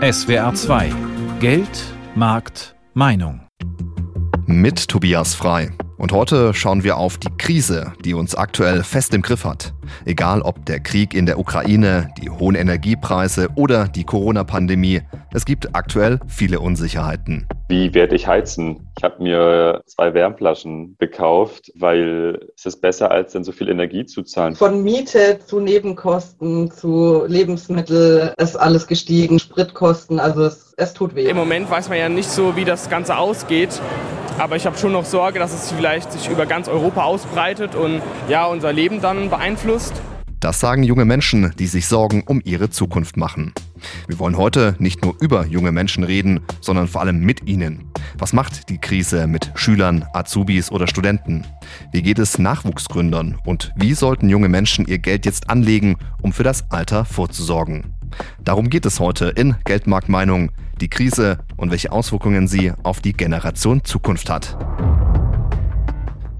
SWR 2 Geld, Markt, Meinung. Mit Tobias Frei. Und heute schauen wir auf die Krise, die uns aktuell fest im Griff hat. Egal ob der Krieg in der Ukraine, die hohen Energiepreise oder die Corona-Pandemie, es gibt aktuell viele Unsicherheiten. Wie werde ich heizen? Ich habe mir zwei Wärmflaschen gekauft, weil es ist besser, als dann so viel Energie zu zahlen. Von Miete zu Nebenkosten zu Lebensmittel ist alles gestiegen, Spritkosten, also es, es tut weh. Im Moment weiß man ja nicht so, wie das Ganze ausgeht. Aber ich habe schon noch Sorge, dass es vielleicht sich über ganz Europa ausbreitet und ja, unser Leben dann beeinflusst. Das sagen junge Menschen, die sich Sorgen um ihre Zukunft machen. Wir wollen heute nicht nur über junge Menschen reden, sondern vor allem mit ihnen. Was macht die Krise mit Schülern, Azubis oder Studenten? Wie geht es Nachwuchsgründern? Und wie sollten junge Menschen ihr Geld jetzt anlegen, um für das Alter vorzusorgen? Darum geht es heute in Geldmarktmeinung, die Krise und welche Auswirkungen sie auf die Generation Zukunft hat.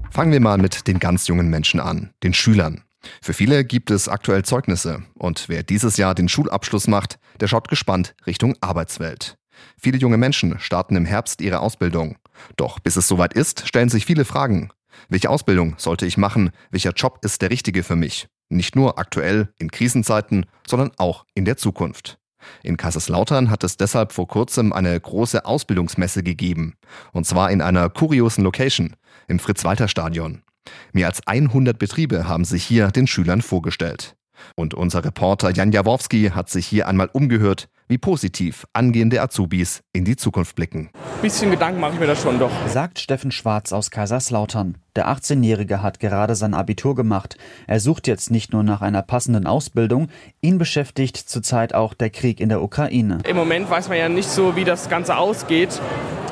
Fangen wir mal mit den ganz jungen Menschen an, den Schülern. Für viele gibt es aktuell Zeugnisse und wer dieses Jahr den Schulabschluss macht, der schaut gespannt Richtung Arbeitswelt. Viele junge Menschen starten im Herbst ihre Ausbildung. Doch bis es soweit ist, stellen sich viele Fragen. Welche Ausbildung sollte ich machen? Welcher Job ist der richtige für mich? Nicht nur aktuell in Krisenzeiten, sondern auch in der Zukunft. In Kaiserslautern hat es deshalb vor kurzem eine große Ausbildungsmesse gegeben. Und zwar in einer kuriosen Location, im Fritz-Walter-Stadion. Mehr als 100 Betriebe haben sich hier den Schülern vorgestellt. Und unser Reporter Jan Jaworski hat sich hier einmal umgehört, wie positiv angehende Azubis in die Zukunft blicken. Ein bisschen Gedanken mache ich mir das schon doch. Sagt Steffen Schwarz aus Kaiserslautern. Der 18-Jährige hat gerade sein Abitur gemacht. Er sucht jetzt nicht nur nach einer passenden Ausbildung, ihn beschäftigt zurzeit auch der Krieg in der Ukraine. Im Moment weiß man ja nicht so, wie das Ganze ausgeht.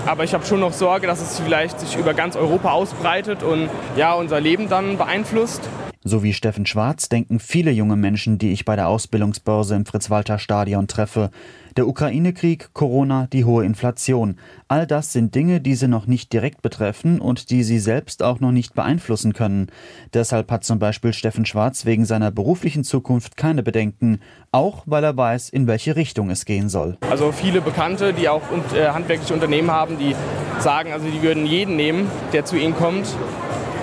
Aber ich habe schon noch Sorge, dass es vielleicht sich über ganz Europa ausbreitet und ja, unser Leben dann beeinflusst. So wie Steffen Schwarz denken viele junge Menschen, die ich bei der Ausbildungsbörse im Fritz-Walter-Stadion treffe. Der Ukraine-Krieg, Corona, die hohe Inflation. All das sind Dinge, die sie noch nicht direkt betreffen und die sie selbst auch noch nicht beeinflussen können. Deshalb hat zum Beispiel Steffen Schwarz wegen seiner beruflichen Zukunft keine Bedenken, auch weil er weiß, in welche Richtung es gehen soll. Also viele Bekannte, die auch äh, handwerkliche Unternehmen haben, die sagen, also die würden jeden nehmen, der zu ihnen kommt.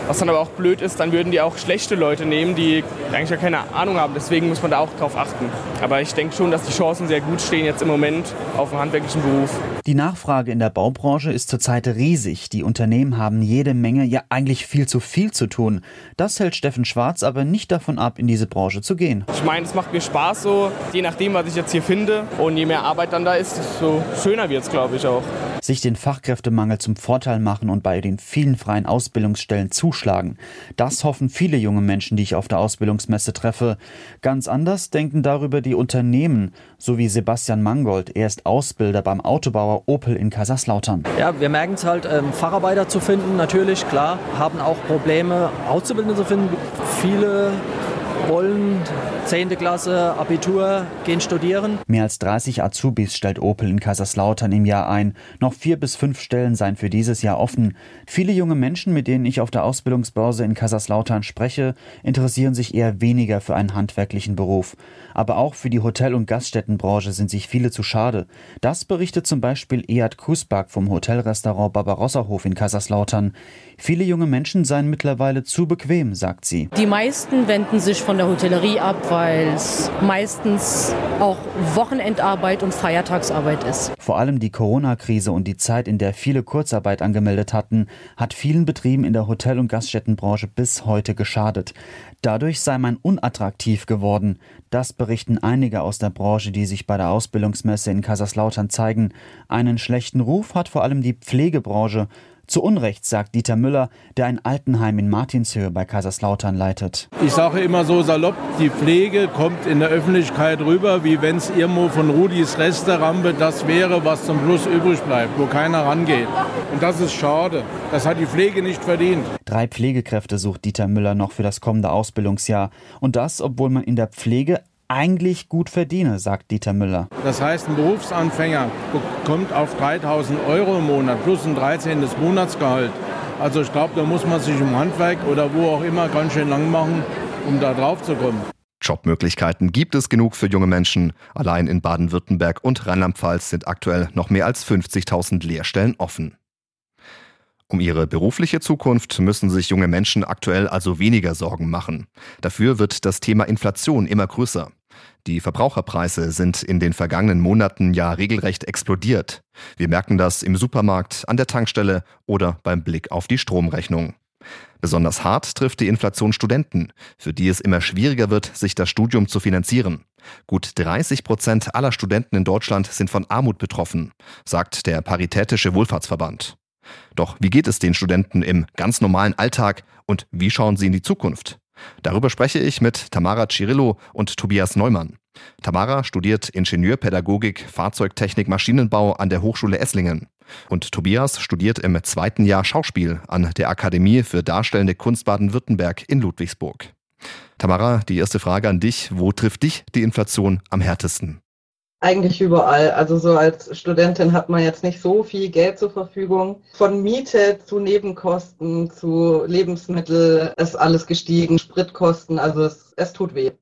Was dann aber auch blöd ist, dann würden die auch schlechte Leute nehmen, die eigentlich ja keine Ahnung haben. Deswegen muss man da auch drauf achten. Aber ich denke schon, dass die Chancen sehr gut stehen jetzt im Moment auf dem handwerklichen Beruf. Die Nachfrage in der Baubranche ist zurzeit riesig. Die Unternehmen haben jede Menge, ja eigentlich viel zu viel zu tun. Das hält Steffen Schwarz aber nicht davon ab, in diese Branche zu gehen. Ich meine, es macht mir Spaß so, je nachdem, was ich jetzt hier finde. Und je mehr Arbeit dann da ist, desto schöner wird es, glaube ich, auch sich den Fachkräftemangel zum Vorteil machen und bei den vielen freien Ausbildungsstellen zuschlagen. Das hoffen viele junge Menschen, die ich auf der Ausbildungsmesse treffe. Ganz anders denken darüber die Unternehmen, so wie Sebastian Mangold. Er ist Ausbilder beim Autobauer Opel in Kaiserslautern. Ja, wir merken es halt, ähm, Facharbeiter zu finden, natürlich, klar, haben auch Probleme, Auszubildende zu finden. Viele wollen 10. Klasse, Abitur, gehen studieren. Mehr als 30 Azubis stellt Opel in Kaiserslautern im Jahr ein. Noch vier bis fünf Stellen seien für dieses Jahr offen. Viele junge Menschen, mit denen ich auf der Ausbildungsbörse in Kaiserslautern spreche, interessieren sich eher weniger für einen handwerklichen Beruf. Aber auch für die Hotel- und Gaststättenbranche sind sich viele zu schade. Das berichtet zum Beispiel Ead Kusbak vom Hotelrestaurant Barbarossa-Hof in Kaiserslautern. Viele junge Menschen seien mittlerweile zu bequem, sagt sie. Die meisten wenden sich von der Hotellerie ab, weil es meistens auch Wochenendarbeit und Feiertagsarbeit ist. Vor allem die Corona-Krise und die Zeit, in der viele Kurzarbeit angemeldet hatten, hat vielen Betrieben in der Hotel- und Gaststättenbranche bis heute geschadet. Dadurch sei man unattraktiv geworden. Das berichten einige aus der Branche, die sich bei der Ausbildungsmesse in Kaiserslautern zeigen. Einen schlechten Ruf hat vor allem die Pflegebranche. Zu Unrecht, sagt Dieter Müller, der ein Altenheim in Martinshöhe bei Kaiserslautern leitet. Ich sage immer so salopp, die Pflege kommt in der Öffentlichkeit rüber, wie wenn es irgendwo von Rudis Resterampe das wäre, was zum Schluss übrig bleibt, wo keiner rangeht. Und das ist schade. Das hat die Pflege nicht verdient. Drei Pflegekräfte sucht Dieter Müller noch für das kommende Ausbildungsjahr. Und das, obwohl man in der Pflege eigentlich gut verdiene, sagt Dieter Müller. Das heißt, ein Berufsanfänger kommt auf 3000 Euro im Monat plus ein 13. Monatsgehalt. Also ich glaube, da muss man sich im Handwerk oder wo auch immer ganz schön lang machen, um da drauf zu kommen. Jobmöglichkeiten gibt es genug für junge Menschen. Allein in Baden-Württemberg und Rheinland-Pfalz sind aktuell noch mehr als 50.000 Lehrstellen offen. Um ihre berufliche Zukunft müssen sich junge Menschen aktuell also weniger Sorgen machen. Dafür wird das Thema Inflation immer größer. Die Verbraucherpreise sind in den vergangenen Monaten ja regelrecht explodiert. Wir merken das im Supermarkt, an der Tankstelle oder beim Blick auf die Stromrechnung. Besonders hart trifft die Inflation Studenten, für die es immer schwieriger wird, sich das Studium zu finanzieren. Gut 30 Prozent aller Studenten in Deutschland sind von Armut betroffen, sagt der Paritätische Wohlfahrtsverband. Doch wie geht es den Studenten im ganz normalen Alltag und wie schauen sie in die Zukunft? Darüber spreche ich mit Tamara Cirillo und Tobias Neumann. Tamara studiert Ingenieurpädagogik, Fahrzeugtechnik, Maschinenbau an der Hochschule Esslingen. Und Tobias studiert im zweiten Jahr Schauspiel an der Akademie für Darstellende Kunst Baden-Württemberg in Ludwigsburg. Tamara, die erste Frage an dich. Wo trifft dich die Inflation am härtesten? Eigentlich überall. Also so als Studentin hat man jetzt nicht so viel Geld zur Verfügung. Von Miete zu Nebenkosten zu Lebensmittel ist alles gestiegen, Spritkosten, also es, es tut weh.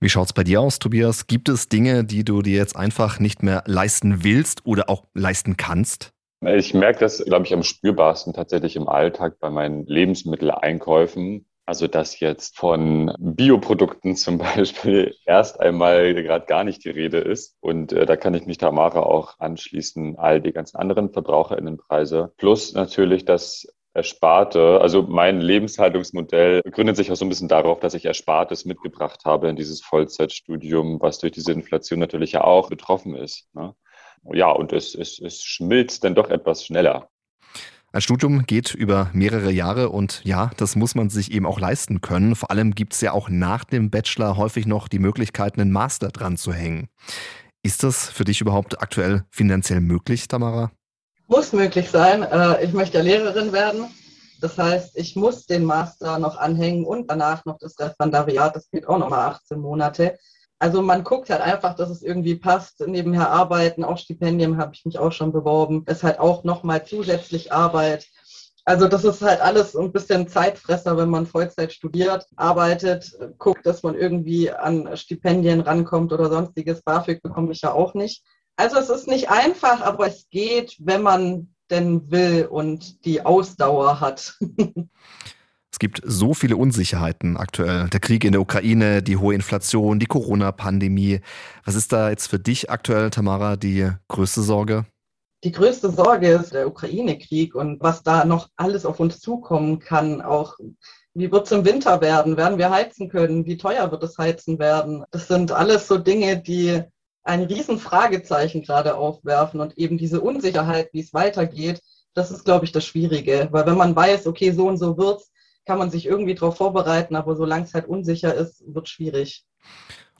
Wie schaut es bei dir aus, Tobias? Gibt es Dinge, die du dir jetzt einfach nicht mehr leisten willst oder auch leisten kannst? Ich merke das, glaube ich, am spürbarsten tatsächlich im Alltag bei meinen Lebensmitteleinkäufen. Also dass jetzt von Bioprodukten zum Beispiel erst einmal gerade gar nicht die Rede ist. Und äh, da kann ich mich Tamara auch anschließen, all die ganzen anderen VerbraucherInnenpreise. Plus natürlich das Ersparte, also mein Lebenshaltungsmodell gründet sich auch so ein bisschen darauf, dass ich Erspartes mitgebracht habe in dieses Vollzeitstudium, was durch diese Inflation natürlich ja auch betroffen ist. Ne? Ja, und es, es, es schmilzt dann doch etwas schneller. Ein Studium geht über mehrere Jahre und ja, das muss man sich eben auch leisten können. Vor allem gibt es ja auch nach dem Bachelor häufig noch die Möglichkeit, einen Master dran zu hängen. Ist das für dich überhaupt aktuell finanziell möglich, Tamara? Muss möglich sein. Äh, ich möchte ja Lehrerin werden. Das heißt, ich muss den Master noch anhängen und danach noch das Referendariat. Das geht auch nochmal 18 Monate. Also man guckt halt einfach, dass es irgendwie passt. Nebenher arbeiten, auch Stipendien habe ich mich auch schon beworben. Ist halt auch nochmal zusätzlich Arbeit. Also das ist halt alles ein bisschen Zeitfresser, wenn man Vollzeit studiert, arbeitet, guckt, dass man irgendwie an Stipendien rankommt oder sonstiges. BAföG bekomme ich ja auch nicht. Also es ist nicht einfach, aber es geht, wenn man denn will und die Ausdauer hat. Es gibt so viele Unsicherheiten aktuell. Der Krieg in der Ukraine, die hohe Inflation, die Corona-Pandemie. Was ist da jetzt für dich aktuell, Tamara, die größte Sorge? Die größte Sorge ist der Ukraine-Krieg und was da noch alles auf uns zukommen kann. Auch wie wird es im Winter werden? Werden wir heizen können? Wie teuer wird das Heizen werden? Das sind alles so Dinge, die ein riesen Fragezeichen gerade aufwerfen und eben diese Unsicherheit, wie es weitergeht, das ist, glaube ich, das Schwierige. Weil wenn man weiß, okay, so und so wird's, kann man sich irgendwie darauf vorbereiten, aber solange es halt unsicher ist, wird schwierig.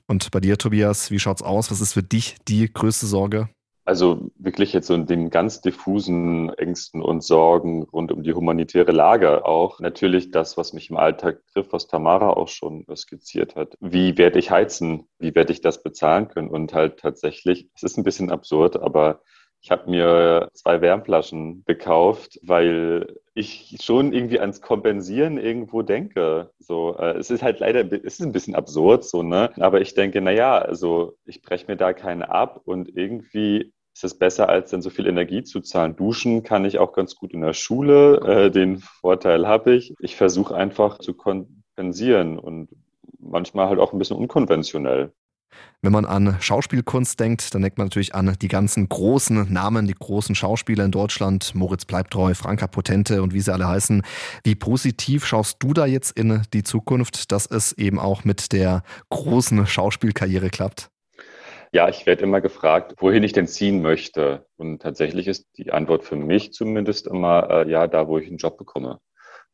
Und bei dir, Tobias, wie schaut's aus? Was ist für dich die größte Sorge? Also wirklich jetzt so in den ganz diffusen Ängsten und Sorgen rund um die humanitäre Lage auch. Natürlich das, was mich im Alltag trifft, was Tamara auch schon skizziert hat. Wie werde ich heizen? Wie werde ich das bezahlen können? Und halt tatsächlich, es ist ein bisschen absurd, aber ich habe mir zwei Wärmflaschen gekauft, weil ich schon irgendwie ans Kompensieren irgendwo denke. So, äh, es ist halt leider, es ist ein bisschen absurd, so, ne? Aber ich denke, na ja, also ich breche mir da keine ab und irgendwie ist es besser, als dann so viel Energie zu zahlen. Duschen kann ich auch ganz gut in der Schule. Äh, den Vorteil habe ich. Ich versuche einfach zu kompensieren und manchmal halt auch ein bisschen unkonventionell. Wenn man an Schauspielkunst denkt, dann denkt man natürlich an die ganzen großen Namen, die großen Schauspieler in Deutschland, Moritz Bleibtreu, Franka Potente und wie sie alle heißen. Wie positiv schaust du da jetzt in die Zukunft, dass es eben auch mit der großen Schauspielkarriere klappt? Ja, ich werde immer gefragt, wohin ich denn ziehen möchte. Und tatsächlich ist die Antwort für mich zumindest immer, äh, ja, da, wo ich einen Job bekomme.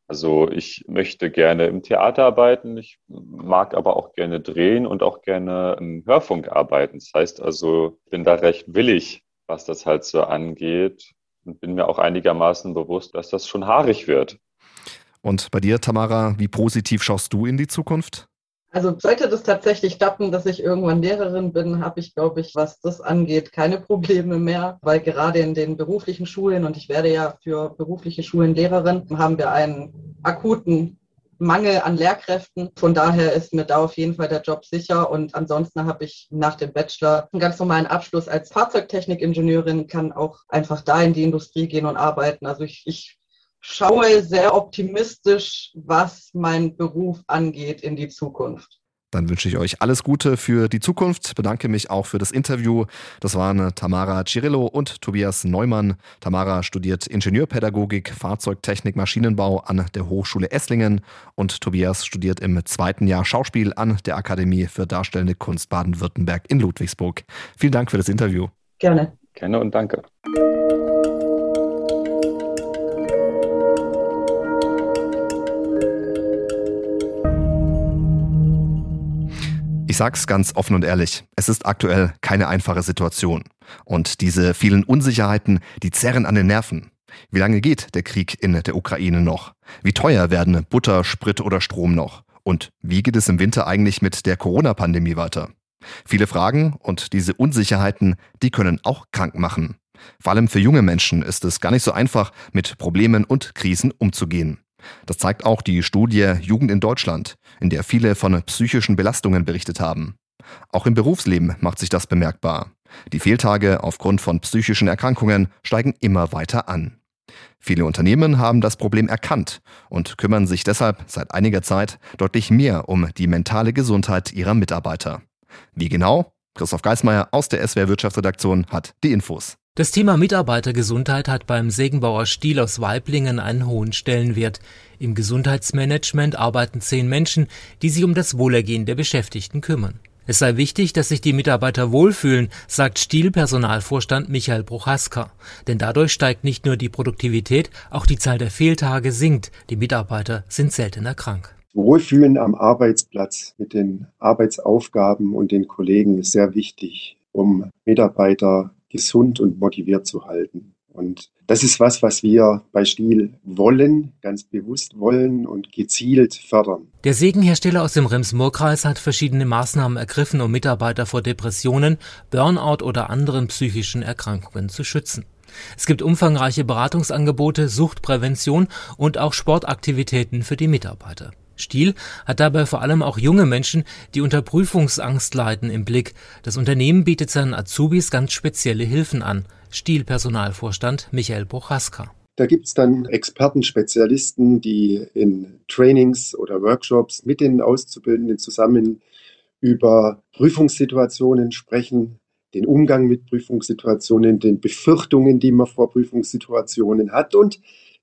Also ich möchte gerne im Theater arbeiten, ich mag aber auch gerne drehen und auch gerne im Hörfunk arbeiten. Das heißt also, ich bin da recht willig, was das halt so angeht und bin mir auch einigermaßen bewusst, dass das schon haarig wird. Und bei dir, Tamara, wie positiv schaust du in die Zukunft? Also sollte das tatsächlich klappen, dass ich irgendwann Lehrerin bin, habe ich, glaube ich, was das angeht, keine Probleme mehr, weil gerade in den beruflichen Schulen, und ich werde ja für berufliche Schulen Lehrerin, haben wir einen akuten Mangel an Lehrkräften. Von daher ist mir da auf jeden Fall der Job sicher. Und ansonsten habe ich nach dem Bachelor einen ganz normalen Abschluss als Fahrzeugtechnikingenieurin, kann auch einfach da in die Industrie gehen und arbeiten. Also ich, ich schaue sehr optimistisch, was mein Beruf angeht in die Zukunft. Dann wünsche ich euch alles Gute für die Zukunft. Bedanke mich auch für das Interview. Das waren Tamara Cirillo und Tobias Neumann. Tamara studiert Ingenieurpädagogik, Fahrzeugtechnik, Maschinenbau an der Hochschule Esslingen und Tobias studiert im zweiten Jahr Schauspiel an der Akademie für Darstellende Kunst Baden-Württemberg in Ludwigsburg. Vielen Dank für das Interview. Gerne. Gerne und danke. Sag's ganz offen und ehrlich, es ist aktuell keine einfache Situation. Und diese vielen Unsicherheiten, die zerren an den Nerven. Wie lange geht der Krieg in der Ukraine noch? Wie teuer werden Butter, Sprit oder Strom noch? Und wie geht es im Winter eigentlich mit der Corona-Pandemie weiter? Viele Fragen und diese Unsicherheiten, die können auch krank machen. Vor allem für junge Menschen ist es gar nicht so einfach, mit Problemen und Krisen umzugehen. Das zeigt auch die Studie Jugend in Deutschland, in der viele von psychischen Belastungen berichtet haben. Auch im Berufsleben macht sich das bemerkbar. Die Fehltage aufgrund von psychischen Erkrankungen steigen immer weiter an. Viele Unternehmen haben das Problem erkannt und kümmern sich deshalb seit einiger Zeit deutlich mehr um die mentale Gesundheit ihrer Mitarbeiter. Wie genau? Christoph Geismeier aus der SWR Wirtschaftsredaktion hat die Infos. Das Thema Mitarbeitergesundheit hat beim Segenbauer Stiel aus Weiblingen einen hohen Stellenwert. Im Gesundheitsmanagement arbeiten zehn Menschen, die sich um das Wohlergehen der Beschäftigten kümmern. Es sei wichtig, dass sich die Mitarbeiter wohlfühlen, sagt Stiel-Personalvorstand Michael Bruchaska. Denn dadurch steigt nicht nur die Produktivität, auch die Zahl der Fehltage sinkt. Die Mitarbeiter sind seltener krank. Wohlfühlen am Arbeitsplatz mit den Arbeitsaufgaben und den Kollegen ist sehr wichtig, um Mitarbeiter gesund und motiviert zu halten. Und das ist was, was wir bei Stiel wollen, ganz bewusst wollen und gezielt fördern. Der Sägenhersteller aus dem Rems-Murr-Kreis hat verschiedene Maßnahmen ergriffen, um Mitarbeiter vor Depressionen, Burnout oder anderen psychischen Erkrankungen zu schützen. Es gibt umfangreiche Beratungsangebote, Suchtprävention und auch Sportaktivitäten für die Mitarbeiter. Stiel hat dabei vor allem auch junge Menschen, die unter Prüfungsangst leiden, im Blick. Das Unternehmen bietet seinen Azubis ganz spezielle Hilfen an. Stiel-Personalvorstand Michael Bochaska. Da gibt es dann Experten, Spezialisten, die in Trainings oder Workshops mit den Auszubildenden zusammen über Prüfungssituationen sprechen, den Umgang mit Prüfungssituationen, den Befürchtungen, die man vor Prüfungssituationen hat und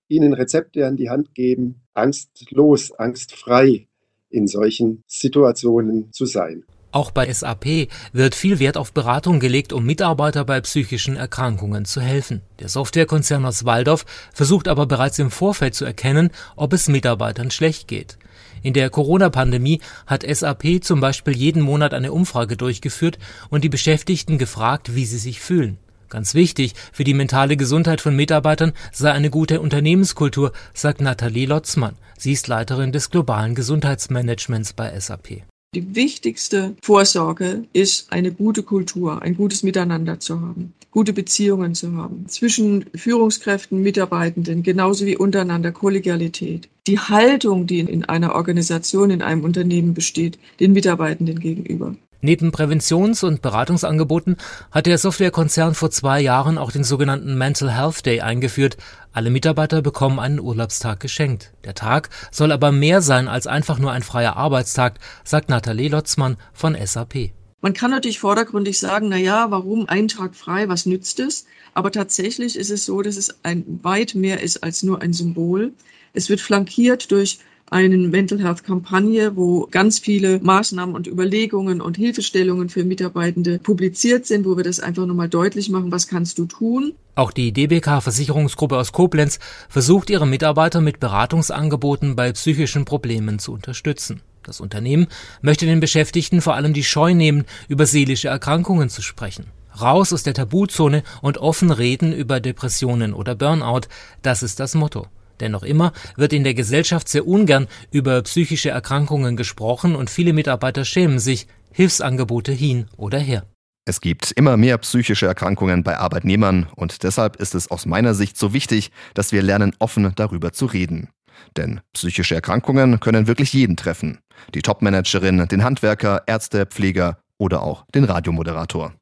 ihnen Rezepte an die Hand geben, angstlos, angstfrei in solchen Situationen zu sein. Auch bei SAP wird viel Wert auf Beratung gelegt, um Mitarbeiter bei psychischen Erkrankungen zu helfen. Der Softwarekonzern aus Waldorf versucht aber bereits im Vorfeld zu erkennen, ob es Mitarbeitern schlecht geht. In der Corona-Pandemie hat SAP zum Beispiel jeden Monat eine Umfrage durchgeführt und die Beschäftigten gefragt, wie sie sich fühlen. Ganz wichtig für die mentale Gesundheit von Mitarbeitern sei eine gute Unternehmenskultur, sagt Nathalie Lotzmann. Sie ist Leiterin des globalen Gesundheitsmanagements bei SAP. Die wichtigste Vorsorge ist, eine gute Kultur, ein gutes Miteinander zu haben, gute Beziehungen zu haben zwischen Führungskräften, Mitarbeitenden, genauso wie untereinander Kollegialität. Die Haltung, die in einer Organisation, in einem Unternehmen besteht, den Mitarbeitenden gegenüber. Neben Präventions- und Beratungsangeboten hat der Softwarekonzern vor zwei Jahren auch den sogenannten Mental Health Day eingeführt. Alle Mitarbeiter bekommen einen Urlaubstag geschenkt. Der Tag soll aber mehr sein als einfach nur ein freier Arbeitstag, sagt Nathalie Lotzmann von SAP. Man kann natürlich vordergründig sagen, na ja, warum ein Tag frei, was nützt es? Aber tatsächlich ist es so, dass es ein weit mehr ist als nur ein Symbol. Es wird flankiert durch eine Mental Health Kampagne, wo ganz viele Maßnahmen und Überlegungen und Hilfestellungen für Mitarbeitende publiziert sind, wo wir das einfach nochmal deutlich machen, was kannst du tun. Auch die DBK Versicherungsgruppe aus Koblenz versucht ihre Mitarbeiter mit Beratungsangeboten bei psychischen Problemen zu unterstützen. Das Unternehmen möchte den Beschäftigten vor allem die Scheu nehmen, über seelische Erkrankungen zu sprechen. Raus aus der Tabuzone und offen reden über Depressionen oder Burnout, das ist das Motto. Denn noch immer wird in der Gesellschaft sehr ungern über psychische Erkrankungen gesprochen und viele Mitarbeiter schämen sich, Hilfsangebote hin oder her. Es gibt immer mehr psychische Erkrankungen bei Arbeitnehmern und deshalb ist es aus meiner Sicht so wichtig, dass wir lernen, offen darüber zu reden. Denn psychische Erkrankungen können wirklich jeden treffen. Die Topmanagerin, den Handwerker, Ärzte, Pfleger oder auch den Radiomoderator.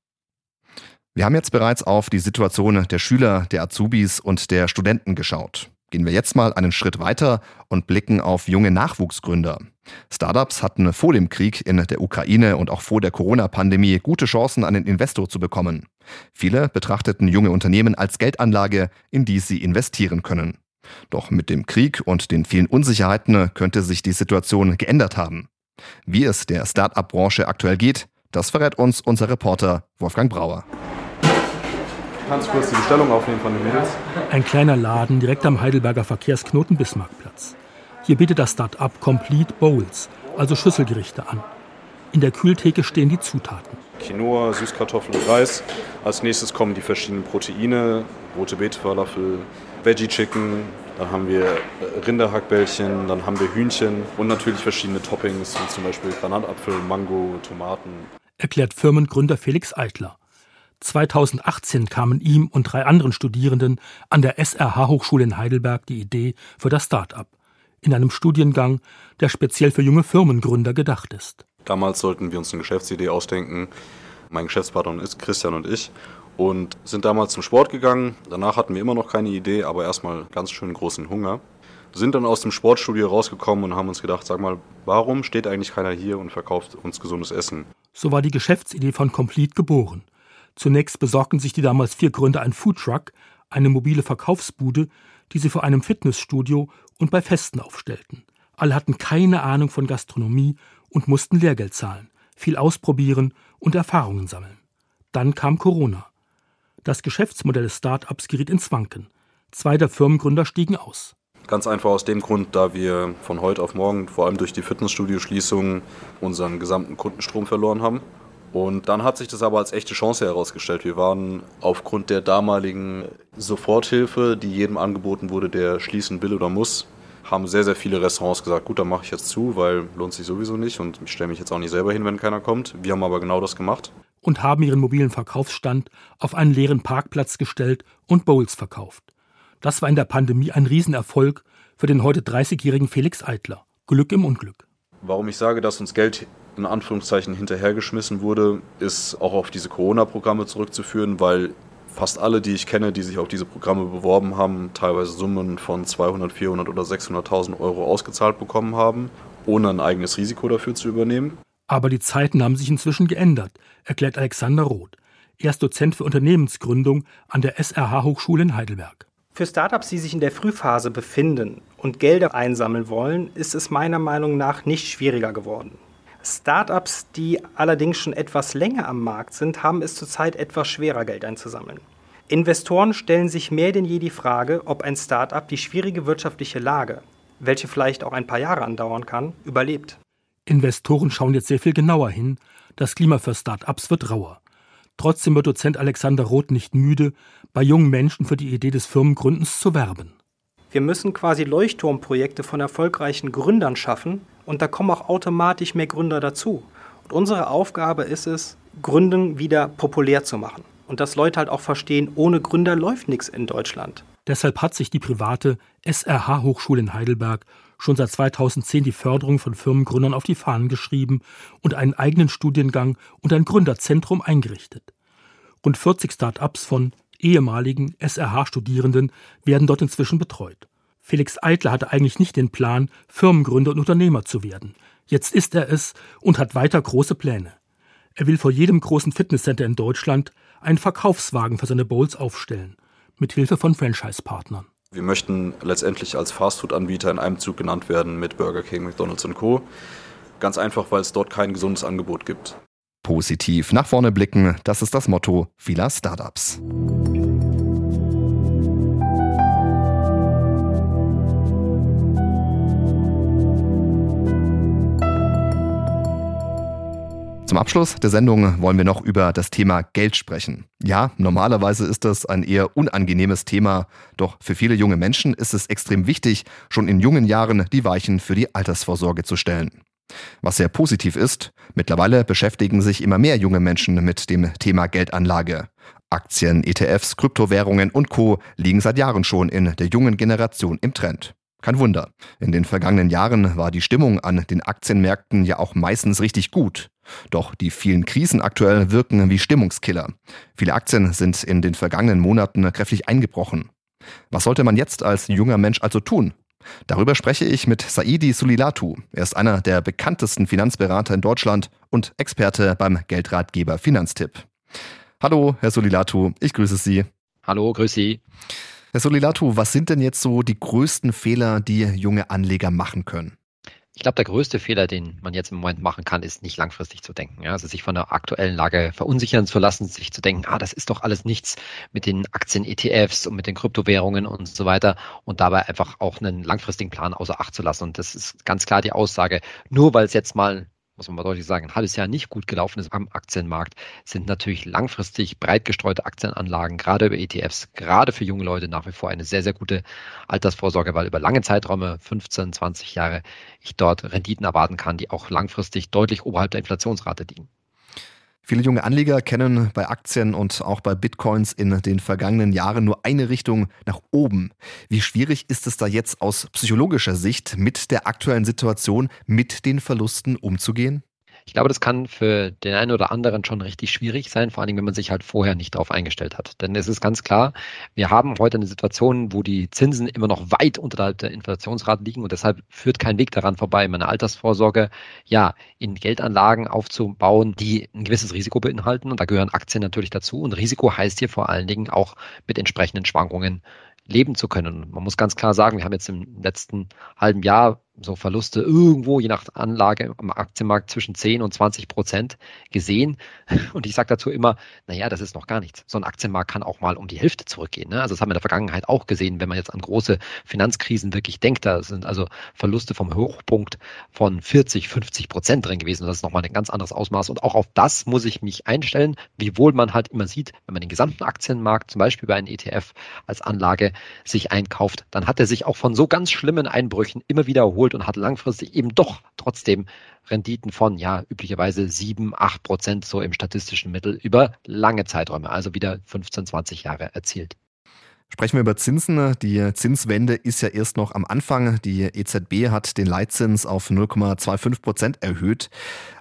Wir haben jetzt bereits auf die Situation der Schüler, der Azubis und der Studenten geschaut. Gehen wir jetzt mal einen Schritt weiter und blicken auf junge Nachwuchsgründer. Startups hatten vor dem Krieg in der Ukraine und auch vor der Corona-Pandemie gute Chancen, einen Investor zu bekommen. Viele betrachteten junge Unternehmen als Geldanlage, in die sie investieren können. Doch mit dem Krieg und den vielen Unsicherheiten könnte sich die Situation geändert haben. Wie es der Start-up-Branche aktuell geht, das verrät uns unser Reporter Wolfgang Brauer. Kannst du kurz die Bestellung aufnehmen von den Mädels? Ein kleiner Laden direkt am Heidelberger Verkehrsknoten Bismarckplatz. Hier bietet das Start-up Complete Bowls, also Schüsselgerichte an. In der Kühltheke stehen die Zutaten. Quinoa, Süßkartoffel und Reis. Als nächstes kommen die verschiedenen Proteine, rote Beete Falafel, Veggie Chicken, dann haben wir äh, Rinderhackbällchen, dann haben wir Hühnchen und natürlich verschiedene Toppings, wie zum Beispiel Granatapfel, Mango, Tomaten. Erklärt Firmengründer Felix Eitler. 2018 kamen ihm und drei anderen Studierenden an der SRH-Hochschule in Heidelberg die Idee für das Start-up. In einem Studiengang, der speziell für junge Firmengründer gedacht ist. Damals sollten wir uns eine Geschäftsidee ausdenken. Mein Geschäftspartner ist Christian und ich und sind damals zum Sport gegangen. Danach hatten wir immer noch keine Idee, aber erstmal ganz schön großen Hunger. Sind dann aus dem Sportstudio rausgekommen und haben uns gedacht, sag mal, warum steht eigentlich keiner hier und verkauft uns gesundes Essen? So war die Geschäftsidee von Complete geboren. Zunächst besorgten sich die damals vier Gründer ein Foodtruck, eine mobile Verkaufsbude, die sie vor einem Fitnessstudio und bei Festen aufstellten. Alle hatten keine Ahnung von Gastronomie und mussten Lehrgeld zahlen, viel ausprobieren und Erfahrungen sammeln. Dann kam Corona. Das Geschäftsmodell des Start-ups geriet ins Wanken. Zwei der Firmengründer stiegen aus. Ganz einfach aus dem Grund, da wir von heute auf morgen, vor allem durch die Fitnessstudio-Schließung, unseren gesamten Kundenstrom verloren haben. Und dann hat sich das aber als echte Chance herausgestellt. Wir waren aufgrund der damaligen Soforthilfe, die jedem angeboten wurde, der schließen will oder muss, haben sehr, sehr viele Restaurants gesagt, gut, dann mache ich jetzt zu, weil lohnt sich sowieso nicht und ich stelle mich jetzt auch nicht selber hin, wenn keiner kommt. Wir haben aber genau das gemacht. Und haben ihren mobilen Verkaufsstand auf einen leeren Parkplatz gestellt und Bowls verkauft. Das war in der Pandemie ein Riesenerfolg für den heute 30-jährigen Felix Eitler. Glück im Unglück. Warum ich sage, dass uns Geld in Anführungszeichen hinterhergeschmissen wurde, ist auch auf diese Corona-Programme zurückzuführen, weil fast alle, die ich kenne, die sich auf diese Programme beworben haben, teilweise Summen von 200, 400 oder 600.000 Euro ausgezahlt bekommen haben, ohne ein eigenes Risiko dafür zu übernehmen. Aber die Zeiten haben sich inzwischen geändert, erklärt Alexander Roth. Er ist Dozent für Unternehmensgründung an der SRH-Hochschule in Heidelberg. Für Startups, die sich in der Frühphase befinden und Gelder einsammeln wollen, ist es meiner Meinung nach nicht schwieriger geworden. Startups, die allerdings schon etwas länger am Markt sind, haben es zurzeit etwas schwerer, Geld einzusammeln. Investoren stellen sich mehr denn je die Frage, ob ein Startup die schwierige wirtschaftliche Lage, welche vielleicht auch ein paar Jahre andauern kann, überlebt. Investoren schauen jetzt sehr viel genauer hin. Das Klima für Startups wird rauer. Trotzdem wird Dozent Alexander Roth nicht müde, bei jungen Menschen für die Idee des Firmengründens zu werben. Wir müssen quasi Leuchtturmprojekte von erfolgreichen Gründern schaffen, und da kommen auch automatisch mehr Gründer dazu. Und unsere Aufgabe ist es, Gründen wieder populär zu machen. Und dass Leute halt auch verstehen, ohne Gründer läuft nichts in Deutschland. Deshalb hat sich die private SRH-Hochschule in Heidelberg schon seit 2010 die Förderung von Firmengründern auf die Fahnen geschrieben und einen eigenen Studiengang und ein Gründerzentrum eingerichtet. Rund 40 Start-ups von ehemaligen SRH-Studierenden werden dort inzwischen betreut. Felix Eitler hatte eigentlich nicht den Plan, Firmengründer und Unternehmer zu werden. Jetzt ist er es und hat weiter große Pläne. Er will vor jedem großen Fitnesscenter in Deutschland einen Verkaufswagen für seine Bowls aufstellen, mit Hilfe von Franchise-Partnern. Wir möchten letztendlich als Fastfood-Anbieter in einem Zug genannt werden mit Burger King, McDonald's und Co. Ganz einfach, weil es dort kein gesundes Angebot gibt. Positiv nach vorne blicken, das ist das Motto vieler Startups. Zum Abschluss der Sendung wollen wir noch über das Thema Geld sprechen. Ja, normalerweise ist das ein eher unangenehmes Thema, doch für viele junge Menschen ist es extrem wichtig, schon in jungen Jahren die Weichen für die Altersvorsorge zu stellen. Was sehr positiv ist, mittlerweile beschäftigen sich immer mehr junge Menschen mit dem Thema Geldanlage. Aktien, ETFs, Kryptowährungen und Co liegen seit Jahren schon in der jungen Generation im Trend. Kein Wunder. In den vergangenen Jahren war die Stimmung an den Aktienmärkten ja auch meistens richtig gut. Doch die vielen Krisen aktuell wirken wie Stimmungskiller. Viele Aktien sind in den vergangenen Monaten kräftig eingebrochen. Was sollte man jetzt als junger Mensch also tun? Darüber spreche ich mit Saidi Sulilatu. Er ist einer der bekanntesten Finanzberater in Deutschland und Experte beim Geldratgeber Finanztipp. Hallo, Herr Sulilatu, ich grüße Sie. Hallo, grüße Sie. Herr Solilatu, was sind denn jetzt so die größten Fehler, die junge Anleger machen können? Ich glaube, der größte Fehler, den man jetzt im Moment machen kann, ist nicht langfristig zu denken. Ja? Also sich von der aktuellen Lage verunsichern zu lassen, sich zu denken, ah, das ist doch alles nichts mit den Aktien-ETFs und mit den Kryptowährungen und so weiter und dabei einfach auch einen langfristigen Plan außer Acht zu lassen. Und das ist ganz klar die Aussage, nur weil es jetzt mal muss man mal deutlich sagen, ein halbes Jahr nicht gut gelaufen ist am Aktienmarkt, sind natürlich langfristig breit gestreute Aktienanlagen, gerade über ETFs, gerade für junge Leute nach wie vor eine sehr, sehr gute Altersvorsorge, weil über lange Zeiträume, 15, 20 Jahre, ich dort Renditen erwarten kann, die auch langfristig deutlich oberhalb der Inflationsrate liegen. Viele junge Anleger kennen bei Aktien und auch bei Bitcoins in den vergangenen Jahren nur eine Richtung nach oben. Wie schwierig ist es da jetzt aus psychologischer Sicht mit der aktuellen Situation, mit den Verlusten umzugehen? Ich glaube, das kann für den einen oder anderen schon richtig schwierig sein, vor allem wenn man sich halt vorher nicht darauf eingestellt hat. Denn es ist ganz klar, wir haben heute eine Situation, wo die Zinsen immer noch weit unterhalb der Inflationsrate liegen und deshalb führt kein Weg daran vorbei, meine Altersvorsorge ja in Geldanlagen aufzubauen, die ein gewisses Risiko beinhalten und da gehören Aktien natürlich dazu und Risiko heißt hier vor allen Dingen auch mit entsprechenden Schwankungen leben zu können. Man muss ganz klar sagen, wir haben jetzt im letzten halben Jahr so Verluste irgendwo je nach Anlage am Aktienmarkt zwischen 10 und 20 Prozent gesehen. Und ich sage dazu immer, naja, das ist noch gar nichts. So ein Aktienmarkt kann auch mal um die Hälfte zurückgehen. Ne? Also das haben wir in der Vergangenheit auch gesehen, wenn man jetzt an große Finanzkrisen wirklich denkt. Da sind also Verluste vom Hochpunkt von 40, 50 Prozent drin gewesen. Und das ist nochmal ein ganz anderes Ausmaß. Und auch auf das muss ich mich einstellen, wiewohl man halt immer sieht, wenn man den gesamten Aktienmarkt, zum Beispiel bei einem ETF als Anlage, sich einkauft, dann hat er sich auch von so ganz schlimmen Einbrüchen immer wieder geholt und hat langfristig eben doch trotzdem Renditen von, ja, üblicherweise sieben, acht Prozent so im statistischen Mittel über lange Zeiträume, also wieder 15, 20 Jahre erzielt. Sprechen wir über Zinsen. Die Zinswende ist ja erst noch am Anfang. Die EZB hat den Leitzins auf 0,25 Prozent erhöht.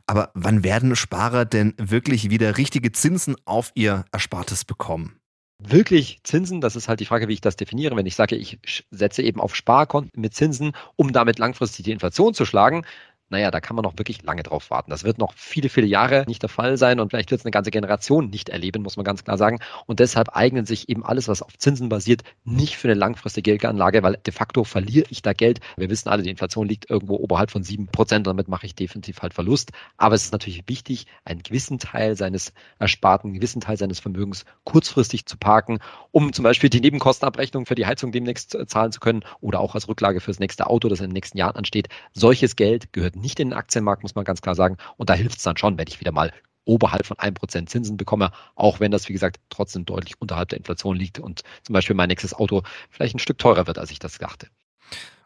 Aber wann werden Sparer denn wirklich wieder richtige Zinsen auf ihr Erspartes bekommen? Wirklich Zinsen, das ist halt die Frage, wie ich das definiere. Wenn ich sage, ich setze eben auf Sparkonten mit Zinsen, um damit langfristig die Inflation zu schlagen, naja, da kann man noch wirklich lange drauf warten. Das wird noch viele, viele Jahre nicht der Fall sein und vielleicht wird es eine ganze Generation nicht erleben, muss man ganz klar sagen. Und deshalb eignen sich eben alles, was auf Zinsen basiert, nicht für eine langfristige Geldanlage, weil de facto verliere ich da Geld. Wir wissen alle, die Inflation liegt irgendwo oberhalb von sieben Prozent, damit mache ich definitiv halt Verlust. Aber es ist natürlich wichtig, einen gewissen Teil seines Ersparten, einen gewissen Teil seines Vermögens kurzfristig zu parken, um zum Beispiel die Nebenkostenabrechnung für die Heizung demnächst zahlen zu können oder auch als Rücklage fürs nächste Auto, das in den nächsten Jahren ansteht. Solches Geld gehört nicht in den Aktienmarkt, muss man ganz klar sagen. Und da hilft es dann schon, wenn ich wieder mal oberhalb von 1% Zinsen bekomme, auch wenn das, wie gesagt, trotzdem deutlich unterhalb der Inflation liegt und zum Beispiel mein nächstes Auto vielleicht ein Stück teurer wird, als ich das dachte.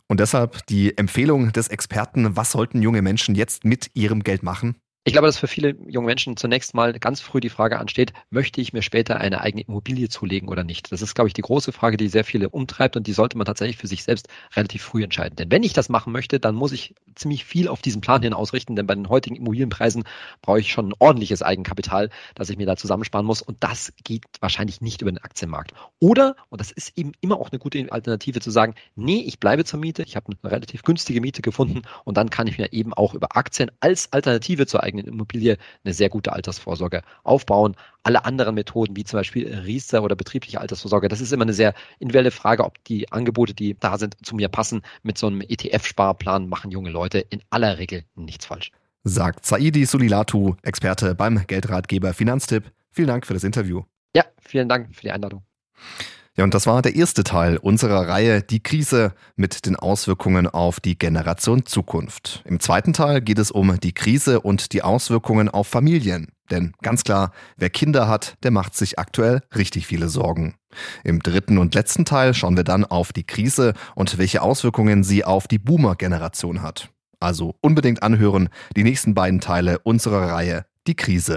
Und deshalb die Empfehlung des Experten, was sollten junge Menschen jetzt mit ihrem Geld machen? Ich glaube, dass für viele junge Menschen zunächst mal ganz früh die Frage ansteht, möchte ich mir später eine eigene Immobilie zulegen oder nicht? Das ist, glaube ich, die große Frage, die sehr viele umtreibt und die sollte man tatsächlich für sich selbst relativ früh entscheiden. Denn wenn ich das machen möchte, dann muss ich ziemlich viel auf diesen Plan hin ausrichten, denn bei den heutigen Immobilienpreisen brauche ich schon ein ordentliches Eigenkapital, das ich mir da zusammensparen muss und das geht wahrscheinlich nicht über den Aktienmarkt. Oder, und das ist eben immer auch eine gute Alternative zu sagen, nee, ich bleibe zur Miete, ich habe eine relativ günstige Miete gefunden und dann kann ich mir eben auch über Aktien als Alternative zur eigenen eigenen Immobilie eine sehr gute Altersvorsorge aufbauen. Alle anderen Methoden, wie zum Beispiel Riester oder betriebliche Altersvorsorge, das ist immer eine sehr individuelle Frage, ob die Angebote, die da sind, zu mir passen. Mit so einem ETF-Sparplan machen junge Leute in aller Regel nichts falsch. Sagt Saidi Sulilatu, Experte beim Geldratgeber Finanztipp. Vielen Dank für das Interview. Ja, vielen Dank für die Einladung. Ja, und das war der erste Teil unserer Reihe Die Krise mit den Auswirkungen auf die Generation Zukunft. Im zweiten Teil geht es um die Krise und die Auswirkungen auf Familien. Denn ganz klar, wer Kinder hat, der macht sich aktuell richtig viele Sorgen. Im dritten und letzten Teil schauen wir dann auf die Krise und welche Auswirkungen sie auf die Boomer-Generation hat. Also unbedingt anhören, die nächsten beiden Teile unserer Reihe Die Krise.